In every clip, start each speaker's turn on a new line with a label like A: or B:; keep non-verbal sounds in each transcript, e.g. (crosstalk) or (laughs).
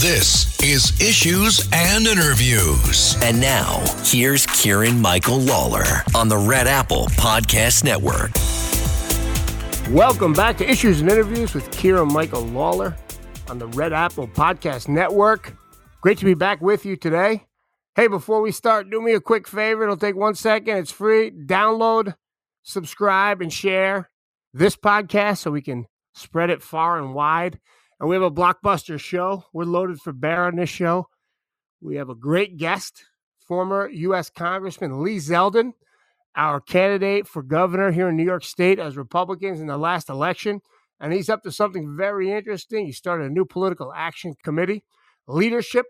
A: This is Issues and Interviews.
B: And now, here's Kieran Michael Lalor on the Red Apple Podcast Network.
C: Welcome back to Issues and Interviews with Kieran Michael Lalor on the Red Apple Podcast Network. Great to be back with you today. Hey, before we start, do me a quick favor. It'll take one second. It's free. Download, subscribe, and share this podcast so we can spread it far and wide. And we have a blockbuster show. We're loaded for bear on this show. We have a great guest, former U.S. Congressman Lee Zeldin, our candidate for governor here in New York State as Republicans in the last election. And he's up to something very interesting. He started a new political action committee, Leadership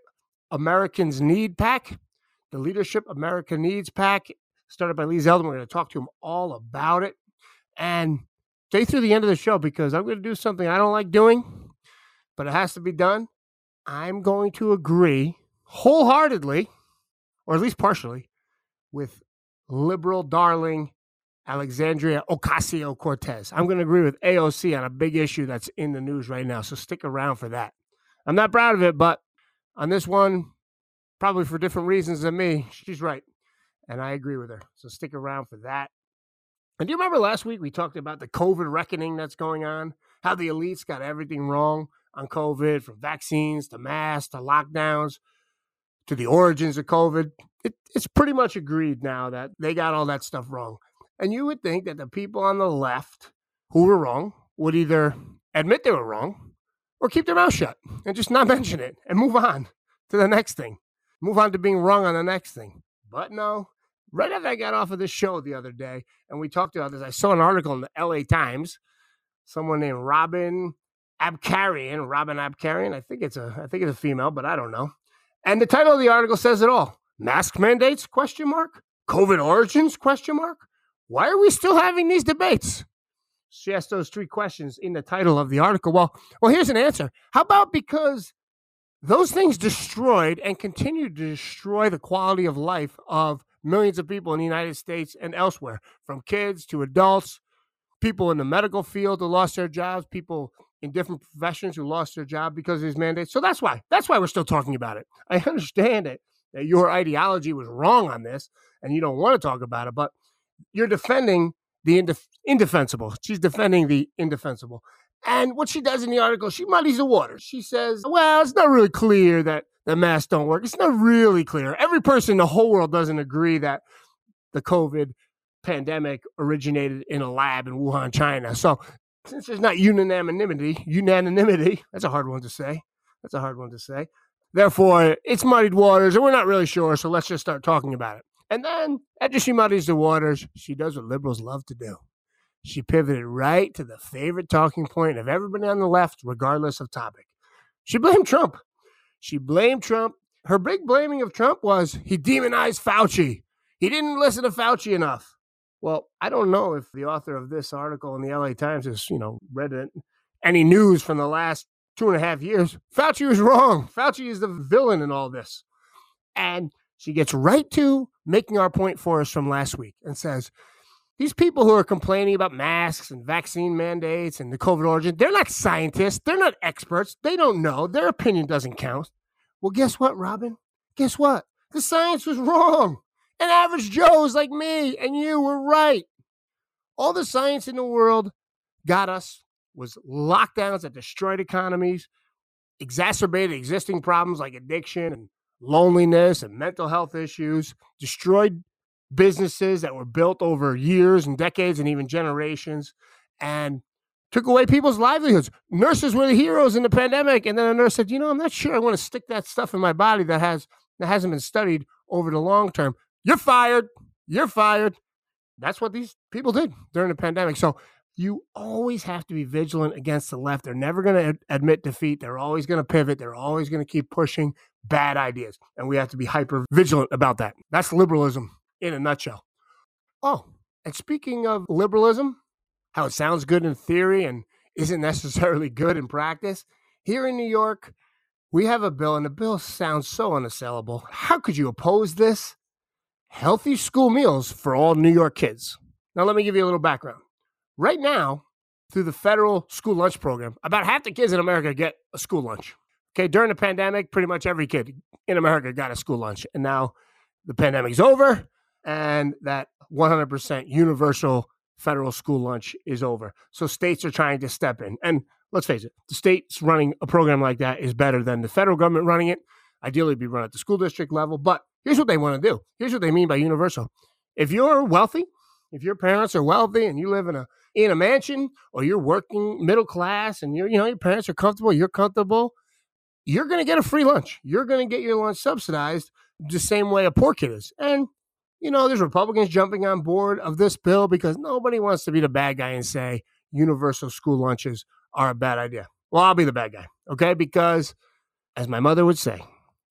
C: Americans Need PAC. The Leadership America Needs PAC, started by Lee Zeldin. We're going to talk to him all about it. And stay through the end of the show because I'm going to do something I don't like doing, but it has to be done. I'm going to agree wholeheartedly, or at least partially, with liberal darling Alexandria Ocasio Cortez. I'm going to agree with AOC on a big issue that's in the news right now. So stick around for that. I'm not proud of it, but on this one, probably for different reasons than me, she's right. And I agree with her. So stick around for that. And do you remember last week we talked about the COVID reckoning that's going on? How the elites got everything wrong on COVID, from vaccines to masks to lockdowns to the origins of COVID. It, it's pretty much agreed now that they got all that stuff wrong. And you would think that the people on the left who were wrong would either admit they were wrong or keep their mouth shut and just not (laughs) mention it and move on to the next thing. Move on to being wrong on the next thing. But no, right after I got off of this show the other day and we talked about this, I saw an article in the LA Times. Someone named Robin Abcarian, Robin Abcarian. I think it's a I think it's a female, but I don't know. And the title of the article says it all. Mask mandates? Question mark. COVID origins? Question mark. Why are we still having these debates? She asked those three questions in the title of the article. Well, well, here's an answer. How about because those things destroyed and continue to destroy the quality of life of millions of people in the United States and elsewhere, from kids to adults, people in the medical field who lost their jobs, people in different professions who lost their job because of these mandates. So that's why. That's why we're still talking about it. I understand it that your ideology was wrong on this and you don't want to talk about it, but you're defending the indef- indefensible. She's defending the indefensible. And what she does in the article, she muddies the waters. She says, well, it's not really clear that the masks don't work. It's not really clear. Every person in the whole world doesn't agree that the COVID pandemic originated in a lab in Wuhan, China. So since there's not unanimity, unanimity, that's a hard one to say. That's a hard one to say. Therefore, it's muddied waters, and we're not really sure. So let's just start talking about it. And then after she muddies the waters, she does what liberals love to do. She pivoted right to the favorite talking point of everybody on the left, regardless of topic. She blamed Trump. She blamed Trump. Her big blaming of Trump was he demonized Fauci. He didn't listen to Fauci enough. Well, I don't know if the author of this article in the LA Times has, you know, read it, any news from the last two and a half years. Fauci was wrong. Fauci is the villain in all this. And she gets right to making our point for us from last week and says, these people who are complaining about masks and vaccine mandates and the COVID origin, they're not scientists. They're not experts. They don't know. Their opinion doesn't count. Well, guess what, Robin? Guess what? The science was wrong. And average Joes like me and you were right. All the science in the world got us was lockdowns that destroyed economies, exacerbated existing problems like addiction and loneliness and mental health issues, destroyed businesses that were built over years and decades and even generations and took away people's livelihoods. Nurses were the heroes in the pandemic. And then a nurse said, you know, I'm not sure I want to stick that stuff in my body that has that hasn't been studied over the long term. You're fired. You're fired. That's what these people did during the pandemic. So you always have to be vigilant against the left. They're never going to ad- admit defeat. They're always going to pivot. They're always going to keep pushing bad ideas. And we have to be hyper vigilant about that. That's liberalism in a nutshell. Oh, and speaking of liberalism, how it sounds good in theory and isn't necessarily good in practice, here in New York, we have a bill, and the bill sounds so unassailable. How could you oppose this? Healthy school meals for all New York kids. Now, let me give you a little background. Right now, through the federal school lunch program, about half the kids in America get a school lunch. Okay, during the pandemic, pretty much every kid in America got a school lunch. And now the pandemic's over and that 100% universal federal school lunch is over. So states are trying to step in. And let's face it, the states running a program like that is better than the federal government running it. Ideally, it'd be run at the school district level. But here's what they want to do. Here's what they mean by universal. If you're wealthy, if your parents are wealthy and you live in a in a mansion or you're working middle class and you're you know your parents are comfortable, you're comfortable, you're going to get a free lunch. You're going to get your lunch subsidized the same way a poor kid is. And you know, there's Republicans jumping on board of this bill because nobody wants to be the bad guy and say universal school lunches are a bad idea. Well, I'll be the bad guy, okay? Because as my mother would say,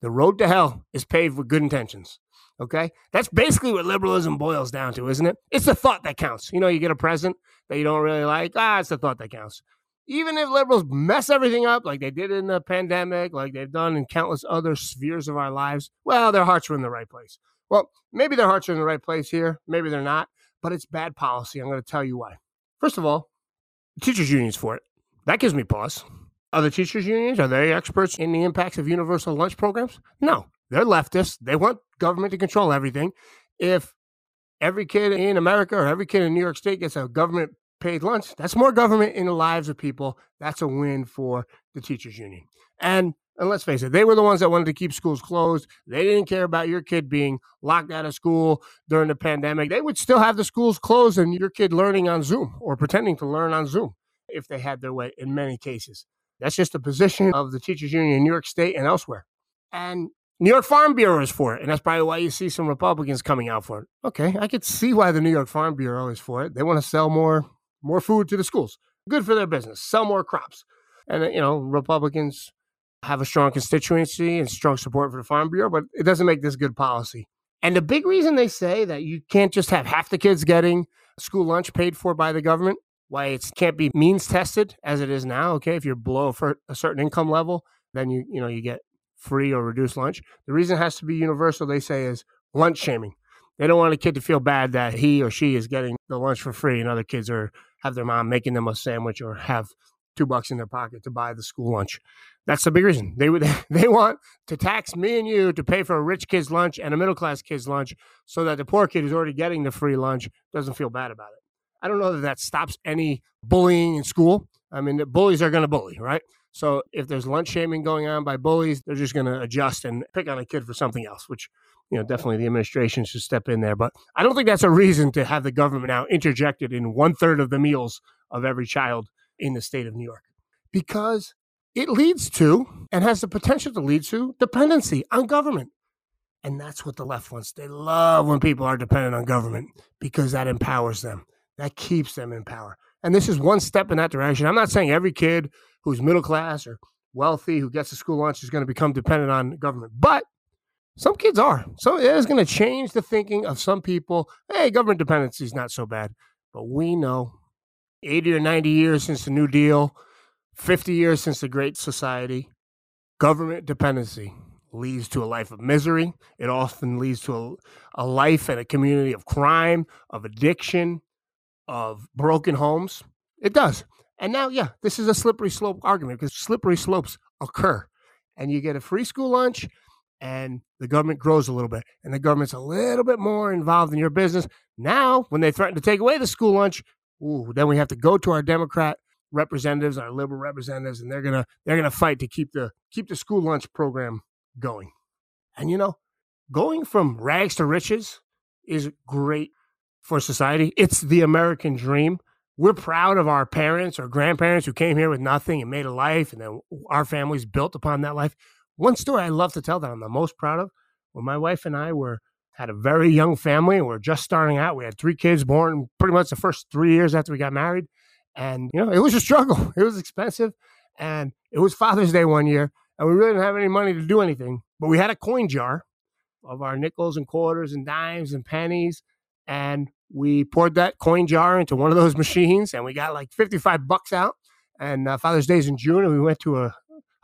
C: the road to hell is paved with good intentions. Okay. That's basically what liberalism boils down to, isn't it? It's the thought that counts. You know, you get a present that you don't really like. Ah, it's the thought that counts. Even if liberals mess everything up like they did in the pandemic, like they've done in countless other spheres of our lives, well, their hearts are in the right place. Well, maybe their hearts are in the right place here. Maybe they're not, but it's bad policy. I'm going to tell you why. First of all, teachers' unions for it. That gives me pause. Are the teachers' unions, are they experts in the impacts of universal lunch programs? No, they're leftists. They want government to control everything. If every kid in America or every kid in New York State gets a government paid lunch, that's more government in the lives of people. That's a win for the teachers' union. And and let's face it, they were the ones that wanted to keep schools closed. They didn't care about your kid being locked out of school during the pandemic. They would still have the schools closed and your kid learning on Zoom or pretending to learn on Zoom if they had their way in many cases. That's just the position of the teachers union in New York State and elsewhere. And New York Farm Bureau is for it. And that's probably why you see some Republicans coming out for it. Okay, I could see why the New York Farm Bureau is for it. They want to sell more more food to the schools. Good for their business. Sell more crops. And uh, you know, Republicans have a strong constituency and strong support for the Farm Bureau, but it doesn't make this good policy. And the big reason they say that you can't just have half the kids getting school lunch paid for by the government, why it can't be means tested as it is now. Okay, if you're below a certain income level, then you you know you get free or reduced lunch. The reason it has to be universal, they say, is lunch shaming. They don't want a kid to feel bad that he or she is getting the lunch for free, and other kids are have their mom making them a sandwich or have two bucks in their pocket to buy the school lunch. That's the big reason. They would (laughs) they want to tax me and you to pay for a rich kid's lunch and a middle class kid's lunch so that the poor kid who's already getting the free lunch doesn't feel bad about it. I don't know that that stops any bullying in school. I mean, the bullies are going to bully, right? So if there's lunch shaming going on by bullies, they're just going to adjust and pick on a kid for something else, which you know definitely the administration should step in there. But I don't think that's a reason to have the government now interjected in one third of the meals of every child in the state of New York because it leads to and has the potential to lead to dependency on government. And that's what the left wants. They love when people are dependent on government because that empowers them, that keeps them in power. And this is one step in that direction. I'm not saying every kid who's middle class or wealthy who gets a school lunch is going to become dependent on government, but some kids are. So it is going to change the thinking of some people. Hey, government dependency is not so bad. But we know 80 or 90 years since the New Deal, 50 years since the Great Society, government dependency leads to a life of misery. It often leads to a, a life and a community of crime, of addiction, of broken homes. It does. And now, yeah, this is a slippery slope argument because slippery slopes occur. And you get a free school lunch, and the government grows a little bit, and the government's a little bit more involved in your business. Now, when they threaten to take away the school lunch, ooh, then we have to go to our Democrat representatives, our liberal representatives, and they're gonna they're gonna fight to keep the keep the school lunch program going. And you know, going from rags to riches is great for society. It's the American dream. We're proud of our parents or grandparents who came here with nothing and made a life, and then our families built upon that life. One story I love to tell that I'm the most proud of when my wife and I were had a very young family and we are just starting out. We had three kids born pretty much the first three years after we got married. And, you know, it was a struggle. (laughs) It was expensive. And it was Father's Day one year. And we really didn't have any money to do anything. But we had a coin jar of our nickels and quarters and dimes and pennies. And we poured that coin jar into one of those (laughs) machines and we got like 55 bucks out. And uh, Father's Day is in June. And we went to a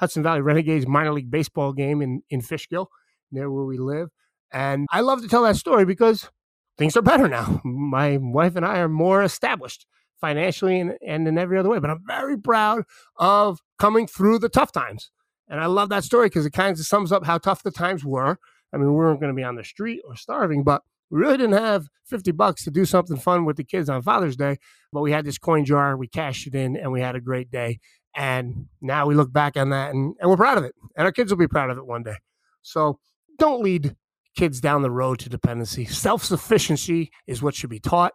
C: Hudson Valley Renegades minor league baseball game in, in Fishkill, near where we live. And I love to tell that story because things are better now. (laughs) My wife and I are more established financially and, and in every other way. But I'm very proud of coming through the tough times. And I love that story because it kind of sums up how tough the times were. I mean, we weren't going to be on the street or starving, but we really didn't have 50 bucks to do something fun with the kids on Father's Day. But we had this coin jar, we cashed it in, and we had a great day. And now we look back on that and, and we're proud of it. And our kids will be proud of it one day. So don't lead kids down the road to dependency. Self sufficiency is what should be taught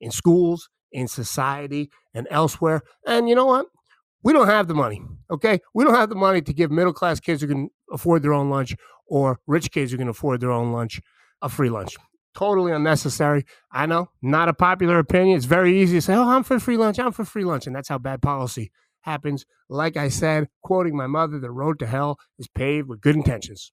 C: in schools, in society, and elsewhere. And you know what? We don't have the money, okay? We don't have the money to give middle class kids who can afford their own lunch or rich kids who can afford their own lunch a free lunch. Totally unnecessary. I know, not a popular opinion. It's very easy to say, oh, I'm for free lunch, I'm for free lunch. And that's how bad policy happens. Like I said, quoting my mother, the road to hell is paved with good intentions.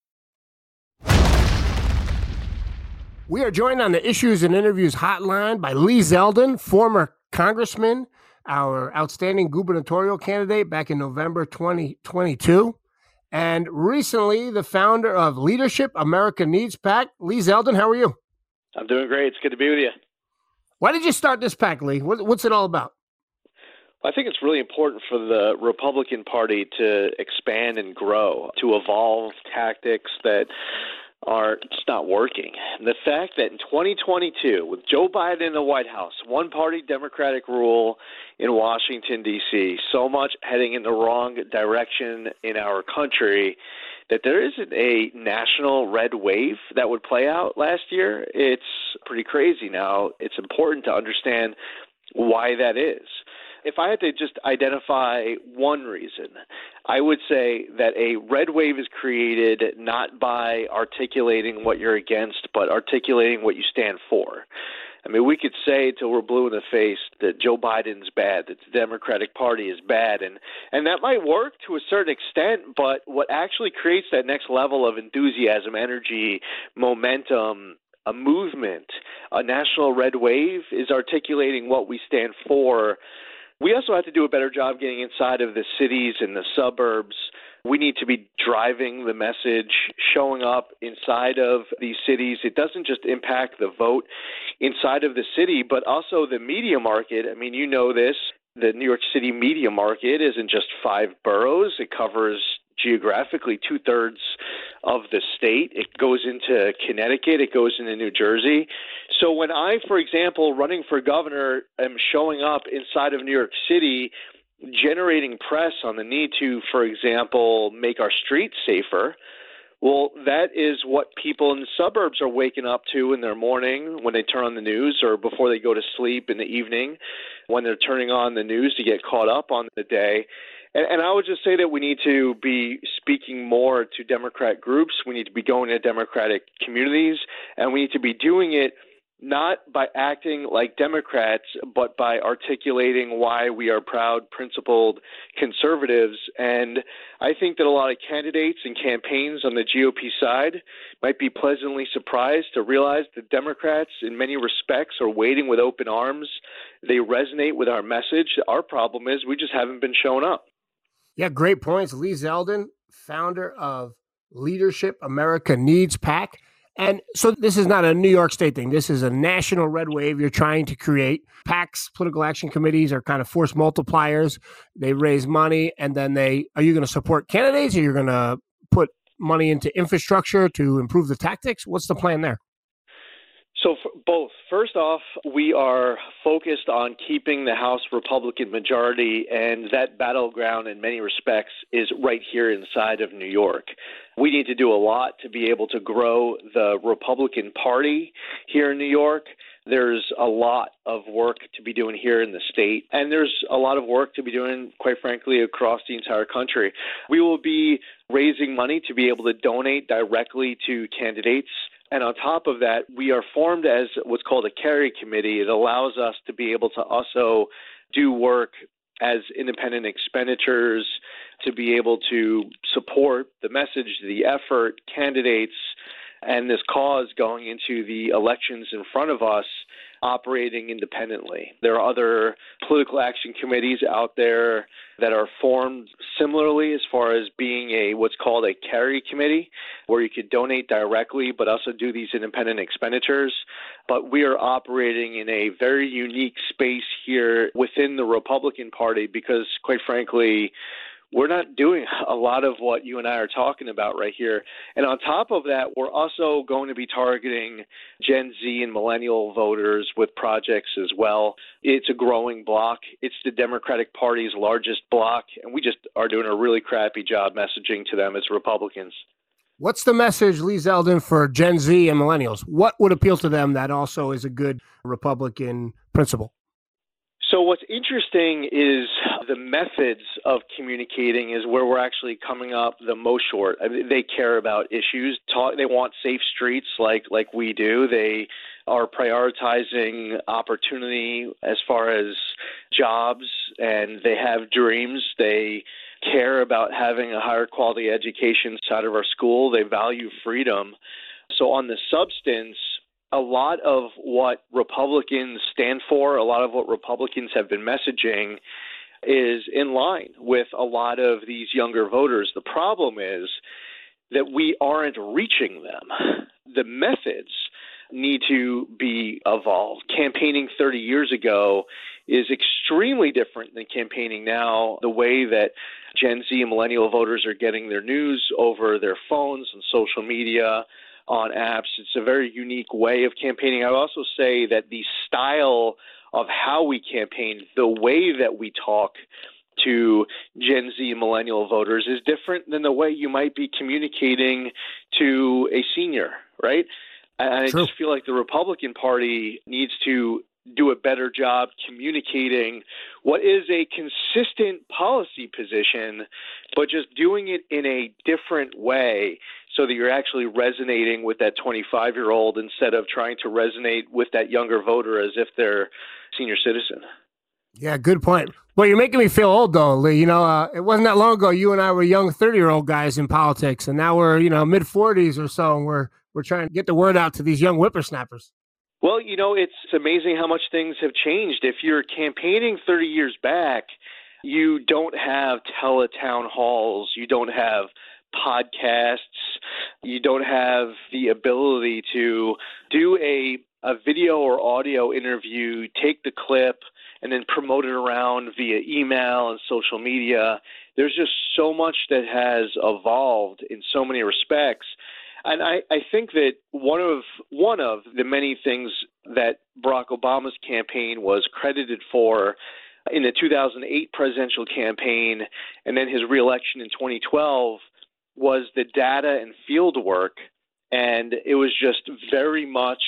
C: We are joined on the Issues and Interviews hotline by Lee Zeldin, former congressman, our outstanding gubernatorial candidate back in November 2022, and recently the founder of Leadership America Needs PAC. Lee Zeldin, how are you?
D: I'm doing great. It's good to be with you.
C: Why did you start this PAC, Lee? what's it all about?
D: I think it's really important for the Republican Party to expand and grow, to evolve tactics that are just not working. And the fact that in 2022, with Joe Biden in the White House, one party Democratic rule in Washington, D.C., so much heading in the wrong direction in our country, that there isn't a national red wave that would play out last year, it's pretty crazy. Now, it's important to understand why that is if I had to just identify one reason, I would say that a red wave is created not by articulating what you're against, but articulating what you stand for. I mean, we could say till we're blue in the face that Joe Biden's bad, that the Democratic Party is bad, and and that might work to a certain extent. But what actually creates that next level of enthusiasm, energy, momentum, a movement, a national red wave, is articulating what we stand for we also have to do a better job getting inside of the cities and the suburbs. We need to be driving the message, showing up inside of these cities. It doesn't just impact the vote inside of the city, but also the media market. I mean, you know this. The New York City media market isn't just five boroughs, it covers geographically two thirds of the state. It goes into Connecticut, it goes into New Jersey. So when I, for example, running for governor, am showing up inside of New York City, generating press on the need to, for example, make our streets safer. Well, that is what people in the suburbs are waking up to in their morning when they turn on the news or before they go to sleep in the evening when they're turning on the news to get caught up on the day. And, and I would just say that we need to be speaking more to Democrat groups. We need to be going to Democratic communities, and we need to be doing it not by acting like Democrats, but by articulating why we are proud, principled conservatives. And I think that a lot of candidates and campaigns on the GOP side might be pleasantly surprised to realize that Democrats, in many respects, are waiting with open arms. They resonate with our message. Our problem is we just haven't been shown up.
C: Yeah, great points. Lee Zeldin, founder of Leadership America Needs PAC. And so this is not a New York State thing. This is a national red wave you're trying to create. PACs, political action committees, are kind of force multipliers. They raise money and then they are you going to support candidates or you're going to put money into infrastructure to improve the tactics? What's the plan there?
D: So, both. First off, we are focused on keeping the House Republican majority, and that battleground, in many respects, is right here inside of New York. We need to do a lot to be able to grow the Republican Party here in New York. There's a lot of work to be doing here in the state, and there's a lot of work to be doing, quite frankly, across the entire country. We will be raising money to be able to donate directly to candidates and on top of that, we are formed as what's called a Carey committee. It allows us to be able to also do work as independent expenditures to be able to support the message, the effort, candidates, and this cause going into the elections in front of us operating independently. There are other political action committees out there that are formed similarly as far as being a what's called a Carey committee where you could donate directly but also do these independent expenditures. But we are operating in a very unique space here within the Republican Party because quite frankly we're not doing a lot of what you and I are talking about right here. And on top of that, we're also going to be targeting Gen Z and millennial voters with projects as well. It's a growing block. It's the Democratic Party's largest block, and we just are doing a really crappy job messaging to them as Republicans.
C: What's the message, Lee Zeldin, for Gen Z and millennials? What would appeal to them that also is a good Republican principle?
D: So what's interesting is the methods of communicating is where we're actually coming up the most short. I mean, they care about issues. Talk, they want safe streets like like we do. They are prioritizing opportunity as far as jobs, and they have dreams. They care about having a higher quality education inside of our school. They value freedom. So on the substance, a lot of what Republicans stand for, a lot of what Republicans have been messaging is in line with a lot of these younger voters. The problem is that we aren't reaching them. The methods need to be evolved. Campaigning 30 years ago is extremely different than campaigning now. The way that Gen Z and millennial voters are getting their news over their phones and social media, on apps. It's a very unique way of campaigning. I would also say that the style of how we campaign, the way that we talk to Gen Z millennial voters is different than the way you might be communicating to a senior, right? And I just feel like the Republican Party needs to do a better job communicating what is a consistent policy position, but just doing it in a different way so that you're actually resonating with that 25 year old instead of trying to resonate with that younger voter as if they're senior citizen.
C: Yeah, good point. Well, you're making me feel old, though, Lee. You know, uh, it wasn't that long ago you and I were young 30 year old guys in politics, and now we're you know mid 40s or so, and we're we're trying to get the word out to these young whippersnappers.
D: Well, you know, it's amazing how much things have changed. If you're campaigning 30 years back, you don't have teletown halls, you don't have podcasts, you don't have the ability to do a a video or audio interview, take the clip, and then promote it around via email and social media. There's just so much that has evolved in so many respects. And I, I think that one of one of the many things that Barack Obama's campaign was credited for in the 2008 presidential campaign and then his reelection in 2012 was the data and field work, and it was just very much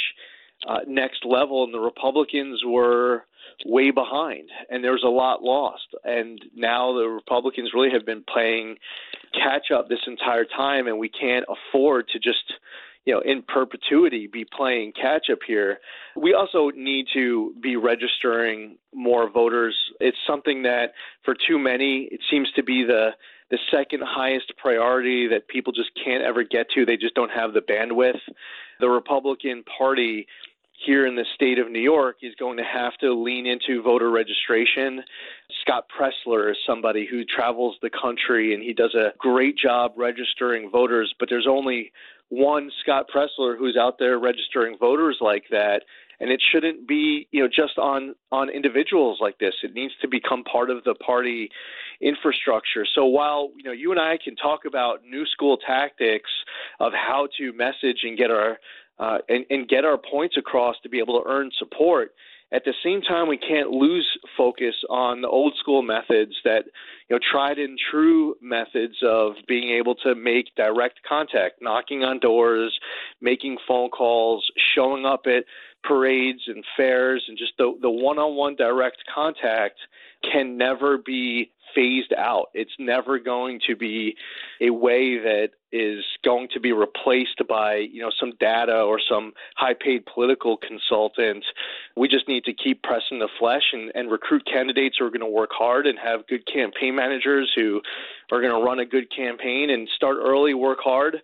D: uh, next level, and the Republicans were way behind, and there was a lot lost. And now the Republicans really have been playing catch up this entire time, and we can't afford to just you know, in perpetuity be playing catch up here. We also need to be registering more voters. It's something that for too many, it seems to be the the second highest priority that people just can't ever get to. They just don't have the bandwidth. The Republican Party here in the state of New York is going to have to lean into voter registration. Scott Presler is somebody who travels the country and he does a great job registering voters, but there's only one Scott Presler who's out there registering voters like that and it shouldn't be you know just on on individuals like this. It needs to become part of the party infrastructure. So while you know you and I can talk about new school tactics of how to message and get our uh, and, and get our points across to be able to earn support at the same time we can't lose focus on the old school methods that you know tried and true methods of being able to make direct contact, knocking on doors, making phone calls, showing up at parades and fairs, and just the the one-on-one direct contact can never be phased out. It's never going to be a way that is going to be replaced by, you know, some data or some high-paid political consultant. We just need to keep pressing the flesh and, and recruit candidates who are going to work hard and have good campaign managers who are going to run a good campaign and start early, work hard.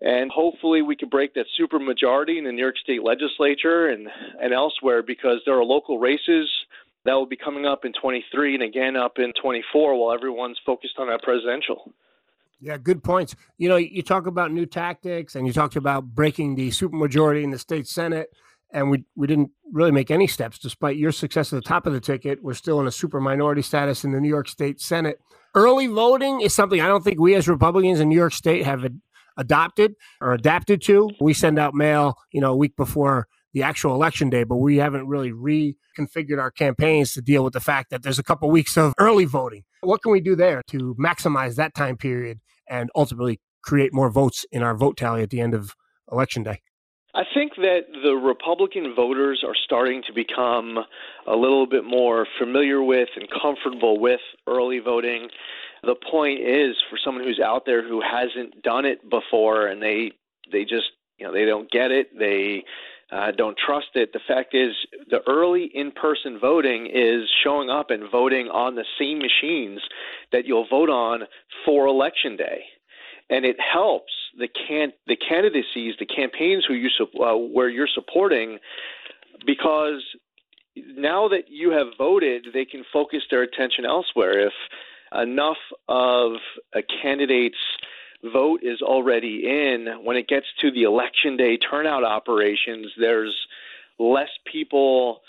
D: And hopefully we can break that super majority in the New York State legislature and, and elsewhere because there are local races that will be coming up in 23 and again up in 24 while everyone's focused on that presidential.
C: Yeah, good points. You know, you talk about new tactics and you talked about breaking the supermajority in the state Senate, and we, we didn't really make any steps despite your success at the top of the ticket. We're still in a super minority status in the New York State Senate. Early voting is something I don't think we as Republicans in New York State have adopted or adapted to. We send out mail, you know, a week before the actual election day, but we haven't really reconfigured our campaigns to deal with the fact that there's a couple weeks of early voting. What can we do there to maximize that time period and ultimately create more votes in our vote tally at the end of election day?
D: I think that the Republican voters are starting to become a little bit more familiar with and comfortable with early voting. The point is for someone who's out there who hasn't done it before and they they just you know they don't get it they uh, don't trust it. The fact is, the early in person voting is showing up and voting on the same machines that you'll vote on for election day. And it helps the can the candidacies, the campaigns who you uh, where you're supporting, because now that you have voted, they can focus their attention elsewhere. If enough of a candidate's vote is already in, when it gets to the election day turnout operations, there's less people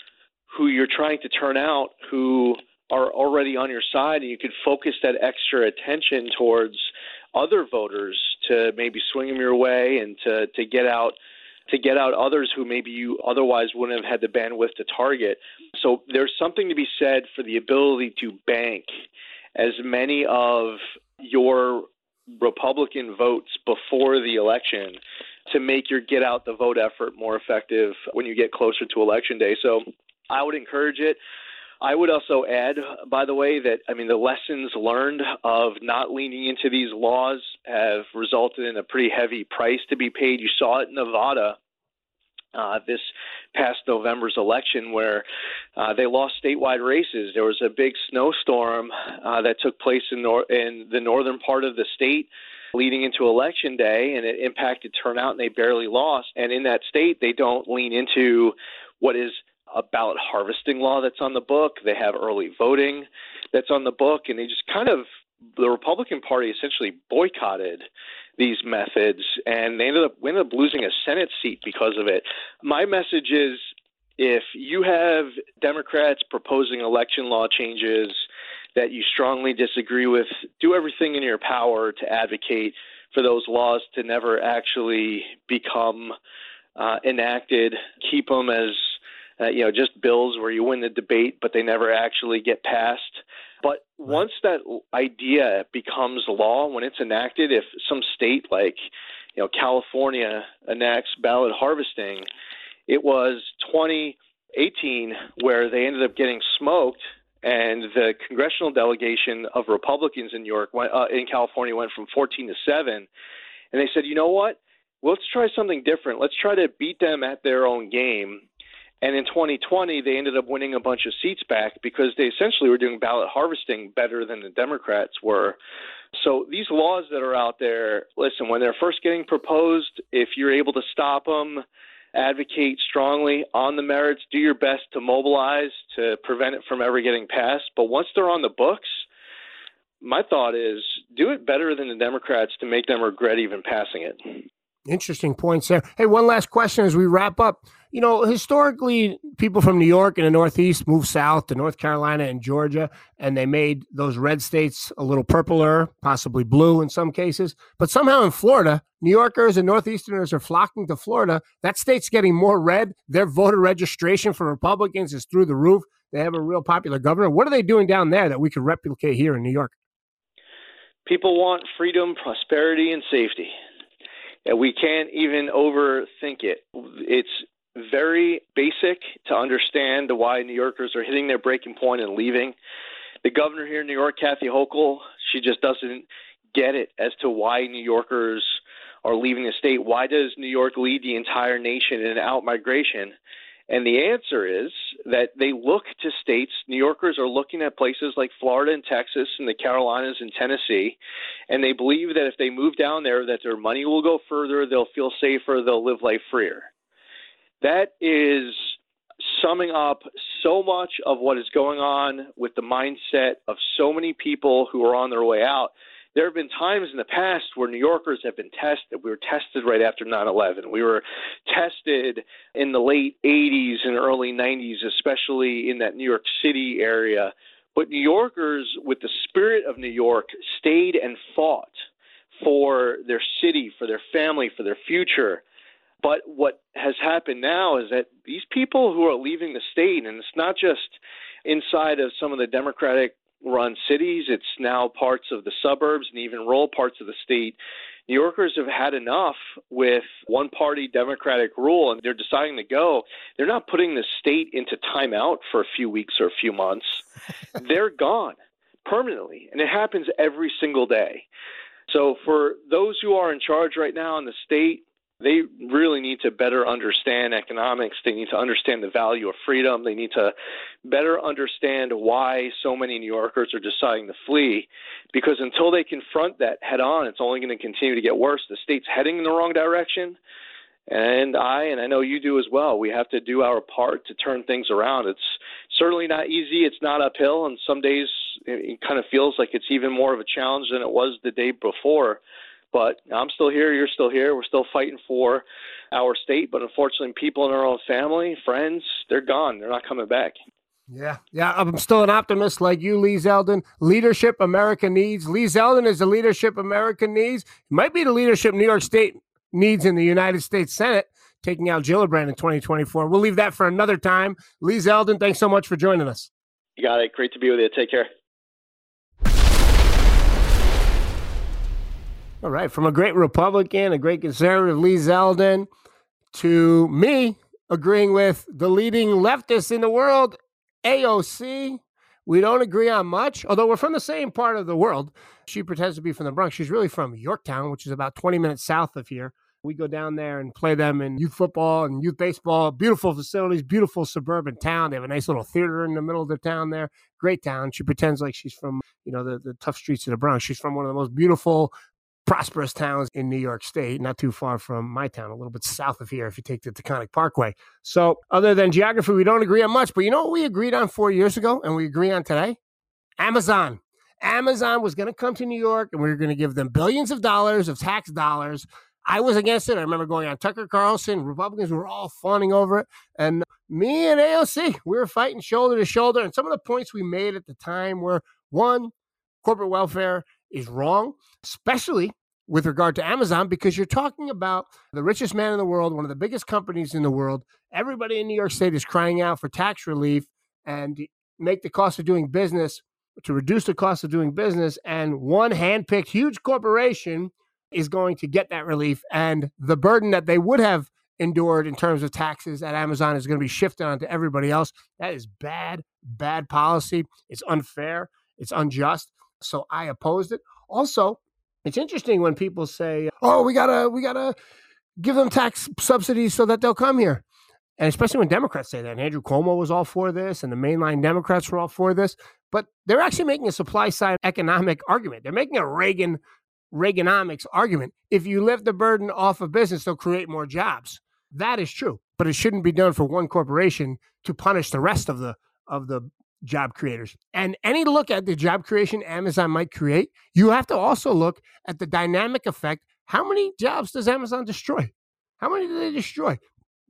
D: who you're trying to turn out who are already on your side, and you could focus that extra attention towards other voters to maybe swing them your way and to, to get out to get out others who maybe you otherwise wouldn't have had the bandwidth to target. So there's something to be said for the ability to bank as many of your Republican votes before the election to make your get out the vote effort more effective when you get closer to election day. So I would encourage it. I would also add, by the way, that I mean the lessons learned of not leaning into these laws have resulted in a pretty heavy price to be paid. You saw it in Nevada uh, this past November's election where uh, they lost statewide races. There was a big snowstorm uh, that took place in, nor- in the northern part of the state leading into election day, and it impacted turnout, and they barely lost. And in that state, they don't lean into what is a ballot harvesting law that's on the book. They have early voting that's on the book, and they just kind of the Republican Party essentially boycotted these methods, and they ended up ended up losing a Senate seat because of it. My message is if you have Democrats proposing election law changes that you strongly disagree with, do everything in your power to advocate for those laws to never actually become uh, enacted. Keep them as uh, you know just bills where you win the debate, but they never actually get passed. But once that idea becomes law, when it's enacted, if some state like you know California enacts ballot harvesting, it was 2018 where they ended up getting smoked, and the congressional delegation of Republicans in New York went, uh, in California went from 14 to seven, and they said, you know what? Let's try something different. Let's try to beat them at their own game and in 2020, they ended up winning a bunch of seats back because they essentially were doing ballot harvesting better than the Democrats were. So these laws that are out there, listen, when they're first getting proposed, if you're able to stop them, advocate strongly on the merits, do your best to mobilize to prevent it from ever getting passed. But once they're on the books, my thought is do it better than the Democrats to make them regret even passing it.
C: Interesting points there. Hey, one last question as we wrap up. You know, historically, people from New York and the Northeast moved south to North Carolina and Georgia, and they made those red states a little purpler, possibly blue in some cases. But somehow in Florida, New Yorkers and Northeasterners are flocking to Florida. That state's getting more red. Their voter registration for Republicans is through the roof. They have a real popular governor. What are they doing down there that we could replicate here in New York?
D: People want freedom, prosperity, and safety. And we can't even overthink it. It's very basic to understand why New Yorkers are hitting their breaking point and leaving. The governor here in New York, Kathy Hochul, she just doesn't get it as to why New Yorkers are leaving the state. Why does New York lead the entire nation in out migration? And the answer is that they look to states. New Yorkers are looking at places like Florida and Texas and the Carolinas and Tennessee, and they believe that if they move down there, that their money will go further, they'll feel safer, they'll live life freer. That is summing up so much of what is going on with the mindset of so many people who are on their way out there have been times in the past where New Yorkers have been tested. We were tested right after 9 11. We were tested in the late 80s and early 90s, especially in that New York City area. But New Yorkers, with the spirit of New York, stayed and fought for their city, for their family, for their future. But what has happened now is that these people who are leaving the state, and it's not just inside of some of the Democratic run cities. It's now parts of the suburbs and even rural parts of the state. New Yorkers have had enough with one party Democratic rule and they're deciding to go. They're not putting the state into timeout for a few weeks or a few months. (laughs) they're gone permanently. And it happens every single day. So for those who are in charge right now in the state, they really need to better understand economics. They need to understand the value of freedom. They need to better understand why so many New Yorkers are deciding to flee. Because until they confront that head on, it's only going to continue to get worse. The state's heading in the wrong direction. And I, and I know you do as well, we have to do our part to turn things around. It's certainly not easy. It's not uphill. And some days it kind of feels like it's even more of a challenge than it was the day before. But I'm still here. You're still here. We're still fighting for our state. But unfortunately, people in our own family, friends, they're gone. They're not coming back.
C: Yeah, yeah. I'm still an optimist like you, Lee Zeldin. Leadership America needs. Lee Zeldin is the leadership America needs. He might be the leadership New York State needs in the United States Senate, taking out Gillibrand in 2024. We'll leave that for another time. Lee Zeldin, thanks so much for joining us.
D: You got it. Great to be with you. Take care.
C: All right, from a great Republican, a great conservative, Lee Zeldin, to me agreeing with the leading leftist in the world, AOC. We don't agree on much, although we're from the same part of the world. She pretends to be from the Bronx. She's really from Yorktown, which is about 20 minutes south of here. We go down there and play them in youth football and youth baseball. Beautiful facilities, beautiful suburban town. They have a nice little theater in the middle of the town there. Great town. She pretends like she's from, you know, the, the tough streets of the Bronx. She's from one of the most beautiful prosperous towns in New York State, not too far from my town, a little bit south of here if you take the Taconic Parkway. So, other than geography, we don't agree on much. But you know what we agreed on four years ago and we agree on today? Amazon. Amazon was going to come to New York and we were going to give them billions of dollars of tax dollars. I was against it. I remember going on Tucker Carlson. Republicans were all fawning over it. And me and AOC, we were fighting shoulder to shoulder. And some of the points we made at the time were one, corporate welfare is wrong, especially with regard to Amazon, because you're talking about the richest man in the world, one of the biggest companies in the world. Everybody in New York State is crying out for tax relief and make the cost of doing business to reduce the cost of doing business. And one handpicked huge corporation is going to get that relief. And the burden that they would have endured in terms of taxes at Amazon is going to be shifted onto everybody else. That is bad, bad policy. It's unfair. It's unjust. So I opposed it. Also, it's interesting when people say, "Oh, we gotta, we gotta give them tax subsidies so that they'll come here," and especially when Democrats say that. And Andrew Cuomo was all for this, and the mainline Democrats were all for this. But they're actually making a supply side economic argument. They're making a Reagan Reaganomics argument. If you lift the burden off of business, they'll create more jobs. That is true, but it shouldn't be done for one corporation to punish the rest of the of the job creators. And any look at the job creation Amazon might create, you have to also look at the dynamic effect. How many jobs does Amazon destroy? How many do they destroy?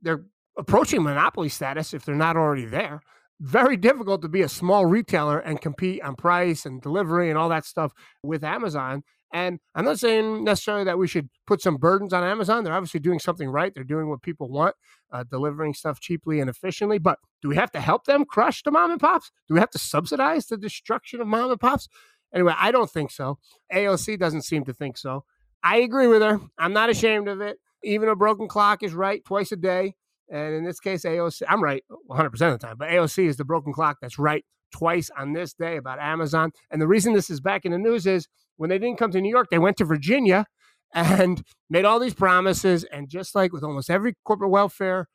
C: They're approaching monopoly status if they're not already there. Very difficult to be a small retailer and compete on price and delivery and all that stuff with Amazon. And I'm not saying necessarily that we should put some burdens on Amazon. They're obviously doing something right. They're doing what people want, uh, delivering stuff cheaply and efficiently. But do we have to help them crush the mom and pops? Do we have to subsidize the destruction of mom and pops? Anyway, I don't think so. AOC doesn't seem to think so. I agree with her. I'm not ashamed of it. Even a broken clock is right twice a day. And in this case, AOC, I'm right 100% of the time, but AOC is the broken clock that's right twice on this day about Amazon. And the reason this is back in the news is when they didn't come to New York, they went to Virginia (laughs) and made all these promises. And just like with almost every corporate welfare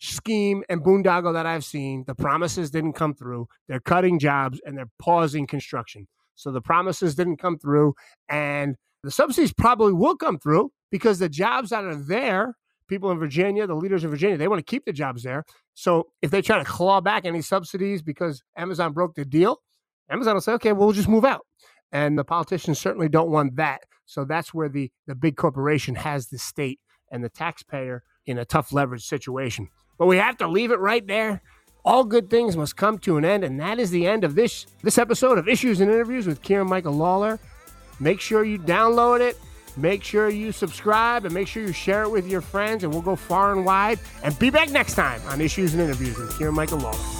C: scheme and boondoggle that I've seen, the promises didn't come through. They're cutting jobs and they're pausing construction. So the promises didn't come through. And the subsidies probably will come through because the jobs that are there people in Virginia, the leaders in Virginia, they want to keep the jobs there. So if they try to claw back any subsidies because Amazon broke the deal, Amazon will say, okay, well, we'll just move out. And the politicians certainly don't want that. So that's where the, the big corporation has the state and the taxpayer in a tough leverage situation. But we have to leave it right there. All good things must come to an end, and that is the end of this this episode of Issues and Interviews with Kieran Michael Lalor. Make sure you download it, Make sure you subscribe and make sure you share it with your friends, and we'll go far and wide. And be back next time on Issues and Interviews with Kieran Michael Lalor.